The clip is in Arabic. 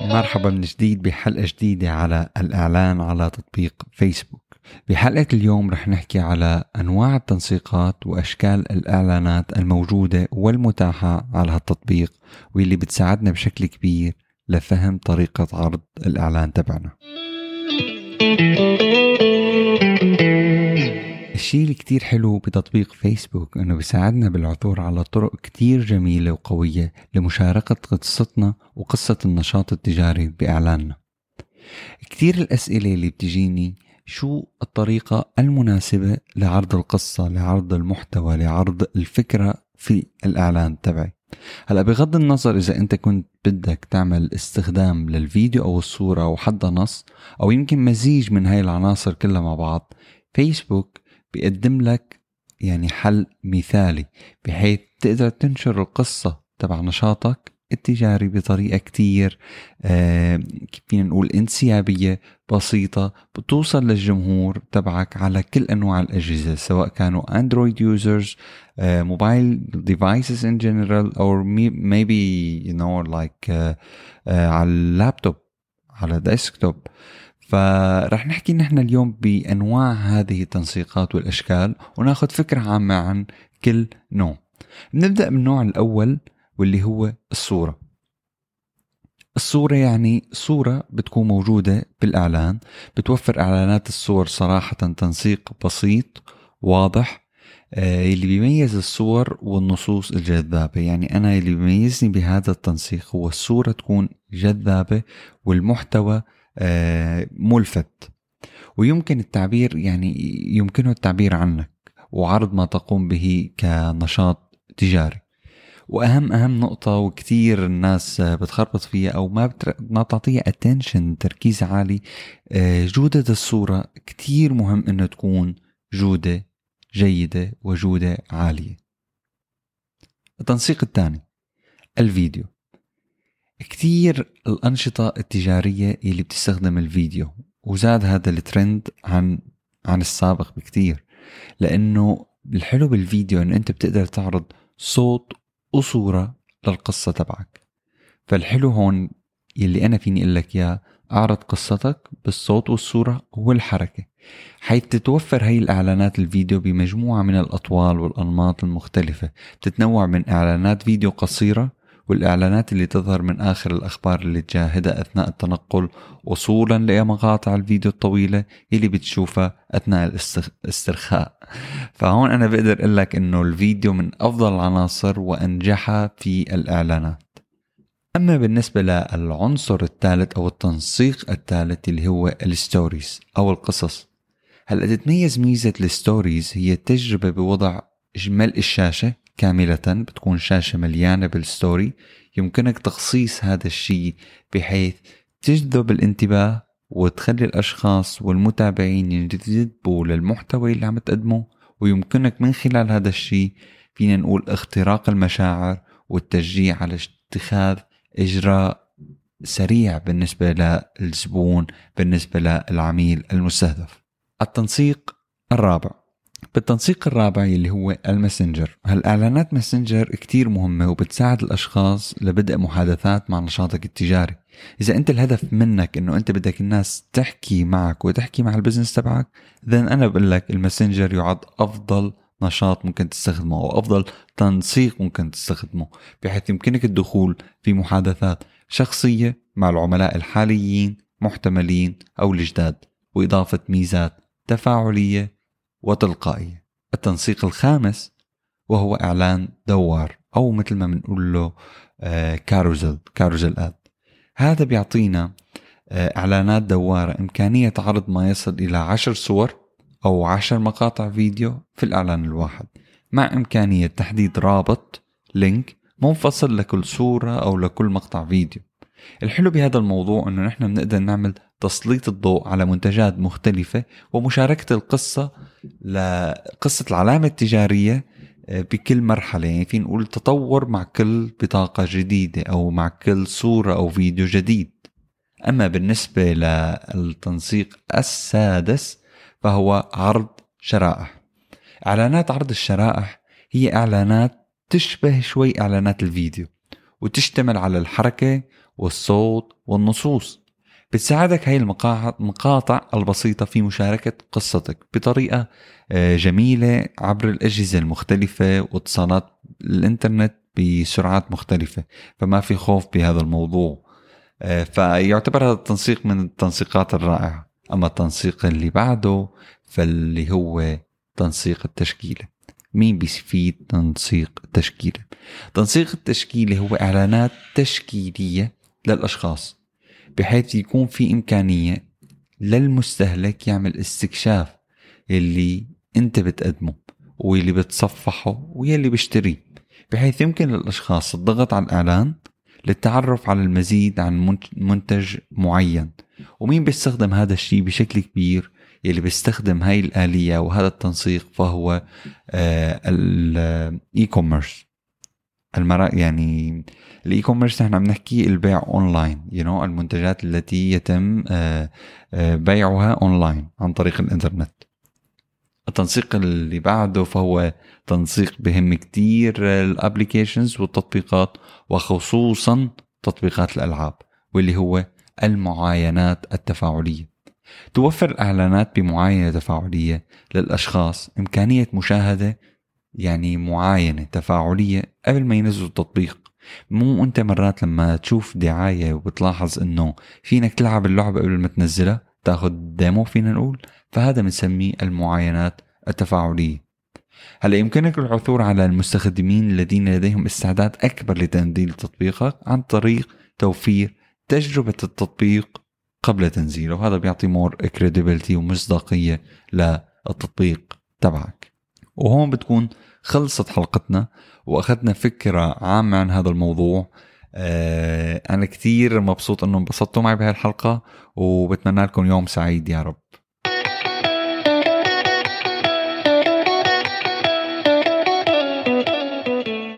مرحبا من جديد بحلقة جديدة على الإعلان على تطبيق فيسبوك. بحلقة اليوم رح نحكي على أنواع التنسيقات وأشكال الإعلانات الموجودة والمتاحة على هالتطبيق واللي بتساعدنا بشكل كبير لفهم طريقة عرض الإعلان تبعنا. الشيء اللي كتير حلو بتطبيق فيسبوك إنه بيساعدنا بالعثور على طرق كتير جميلة وقوية لمشاركة قصتنا وقصة النشاط التجاري بإعلاننا. كتير الأسئلة اللي بتجيني شو الطريقة المناسبة لعرض القصة لعرض المحتوى لعرض الفكرة في الإعلان تبعي؟ هلأ بغض النظر إذا أنت كنت بدك تعمل استخدام للفيديو أو الصورة أو حتى نص أو يمكن مزيج من هاي العناصر كلها مع بعض فيسبوك بيقدم لك يعني حل مثالي بحيث تقدر تنشر القصة تبع نشاطك التجاري بطريقة كتير آه كيف فينا نقول انسيابية بسيطة بتوصل للجمهور تبعك على كل أنواع الأجهزة سواء كانوا Android users mobile devices in general you know like uh, uh, على اللابتوب على desktop فرح نحكي نحن اليوم بأنواع هذه التنسيقات والأشكال وناخذ فكرة عامة عن كل نوع. نبدأ بالنوع الأول واللي هو الصورة. الصورة يعني صورة بتكون موجودة بالإعلان بتوفر إعلانات الصور صراحة تنسيق بسيط واضح آه، اللي بيميز الصور والنصوص الجذابة. يعني أنا اللي بيميزني بهذا التنسيق هو الصورة تكون جذابة والمحتوى آه، ملفت. ويمكن التعبير يعني يمكنه التعبير عنك وعرض ما تقوم به كنشاط تجاري. وأهم أهم نقطة وكثير الناس بتخربط فيها أو ما بتر... ما بتعطيها اتنشن تركيز عالي آه، جودة الصورة كثير مهم إنه تكون جودة جيدة وجودة عالية. التنسيق الثاني الفيديو. كثير الأنشطة التجارية اللي بتستخدم الفيديو وزاد هذا الترند عن عن السابق بكثير لأنه الحلو بالفيديو إنه أنت بتقدر تعرض صوت وصورة للقصة تبعك. فالحلو هون يلي أنا فيني أقول لك إياه أعرض قصتك بالصوت والصورة والحركة حيث تتوفر هي الإعلانات الفيديو بمجموعة من الأطوال والأنماط المختلفة. بتتنوع من إعلانات فيديو قصيرة والإعلانات اللي تظهر من آخر الأخبار اللي تشاهدها أثناء التنقل وصولا لمقاطع الفيديو الطويلة اللي بتشوفها أثناء الاسترخاء. فهون أنا بقدر أقول لك إنه الفيديو من أفضل العناصر وأنجحها في الإعلانات. أما بالنسبة للعنصر الثالث أو التنسيق الثالث اللي هو ال stories أو القصص هلأ تتميز ميزة ال stories هي التجربة بوضع إجمال الشاشة كاملة بتكون شاشة مليانة بال story. يمكنك تخصيص هذا الشيء بحيث تجذب الانتباه وتخلي الأشخاص والمتابعين ينجذبوا للمحتوى اللي عم تقدمه. ويمكنك من خلال هذا الشيء فينا نقول اختراق المشاعر والتشجيع على اتخاذ إجراء سريع بالنسبة للزبون بالنسبة للعميل المستهدف. التنسيق الرابع. بالتنسيق الرابع اللي هو ال Messenger. هالإعلانات Messenger كتير مهمة وبتساعد الأشخاص لبدء محادثات مع نشاطك التجاري. إذا أنت الهدف منك أنه أنت بدك الناس تحكي معك وتحكي مع ال business تبعك then أنا بقول لك ال Messenger يعد أفضل نشاط ممكن تستخدمه أو أفضل تنسيق ممكن تستخدمه بحيث يمكنك الدخول في محادثات شخصية مع العملاء الحاليين محتملين أو الجداد وإضافة ميزات تفاعلية وتلقائية التنسيق الخامس وهو إعلان دوار أو مثل ما بنقول له كاروزل كاروزل آد. هذا بيعطينا آه، إعلانات دوارة. إمكانية عرض ما يصل إلى عشر صور أو عشر مقاطع فيديو في الإعلان الواحد. مع إمكانية تحديد رابط لينك منفصل لكل صورة أو لكل مقطع فيديو. الحلو بهذا الموضوع إنه نحن بنقدر نعمل تسليط الضوء على منتجات مختلفة ومشاركة القصة لقصة العلامة التجارية آه، بكل مرحلة. يعني في نقول تطور مع كل بطاقة جديدة أو مع كل صورة أو فيديو جديد. أما بالنسبة للتنسيق السادس فهو عرض شرائح. إعلانات عرض الشرائح هي إعلانات تشبه شوي إعلانات الفيديو وتشتمل على الحركة والصوت والنصوص. بتساعدك هاي المقاطع البسيطة في مشاركة قصتك بطريقة آه، جميلة عبر الأجهزة المختلفة واتصالات الإنترنت بسرعات مختلفة فما في خوف بهذا الموضوع. آه، فيعتبر هذا التنسيق من التنسيقات الرائعة. أما التنسيق اللي بعده فاللي هو تنسيق التشكيلة. مين بيفيد تنسيق التشكيلة؟ تنسيق التشكيلة هو إعلانات تشكيلية للأشخاص. بحيث يكون في إمكانية للمستهلك يعمل استكشاف اللي أنت بتقدمه واللي بتصفحه واللي بيشتريه بحيث يمكن للأشخاص الضغط على الإعلان للتعرف على المزيد عن منتج معين. ومين بيستخدم هذا الشيء بشكل كبير؟ يلي بيستخدم هاي الآلية وهذا التنسيق فهو ال e-commerce المرا يعني ال e-commerce نحن عم نحكي البيع online you you know, المنتجات التي يتم آه، آه، بيعها أونلاين عن طريق الإنترنت. التنسيق اللي بعده فهو تنسيق بهم كتير ال applications والتطبيقات وخصوصا تطبيقات الألعاب واللي هو المعاينات التفاعلية. توفر الاعلانات بمعاينة تفاعلية للأشخاص إمكانية مشاهدة يعني معاينة تفاعلية قبل ما ينزلوا التطبيق. مو أنت مرات لما تشوف دعاية وبتلاحظ إنه فينك تلعب اللعبة قبل ما تنزلها تاخذ demo فينا نقول؟ فهذا بنسميه المعاينات التفاعلية. هلأ يمكنك العثور على المستخدمين الذين لديهم استعداد أكبر لتنزيل تطبيقك عن طريق توفير تجربة التطبيق قبل تنزيله. وهذا بيعطي more credibility ومصداقية للتطبيق تبعك. وهون بتكون خلصت حلقتنا وأخذنا فكرة عامة عن هذا الموضوع. آه أنا كثير مبسوط إنه انبسطتوا معي بهالحلقة وبتمنى لكم يوم سعيد يا رب.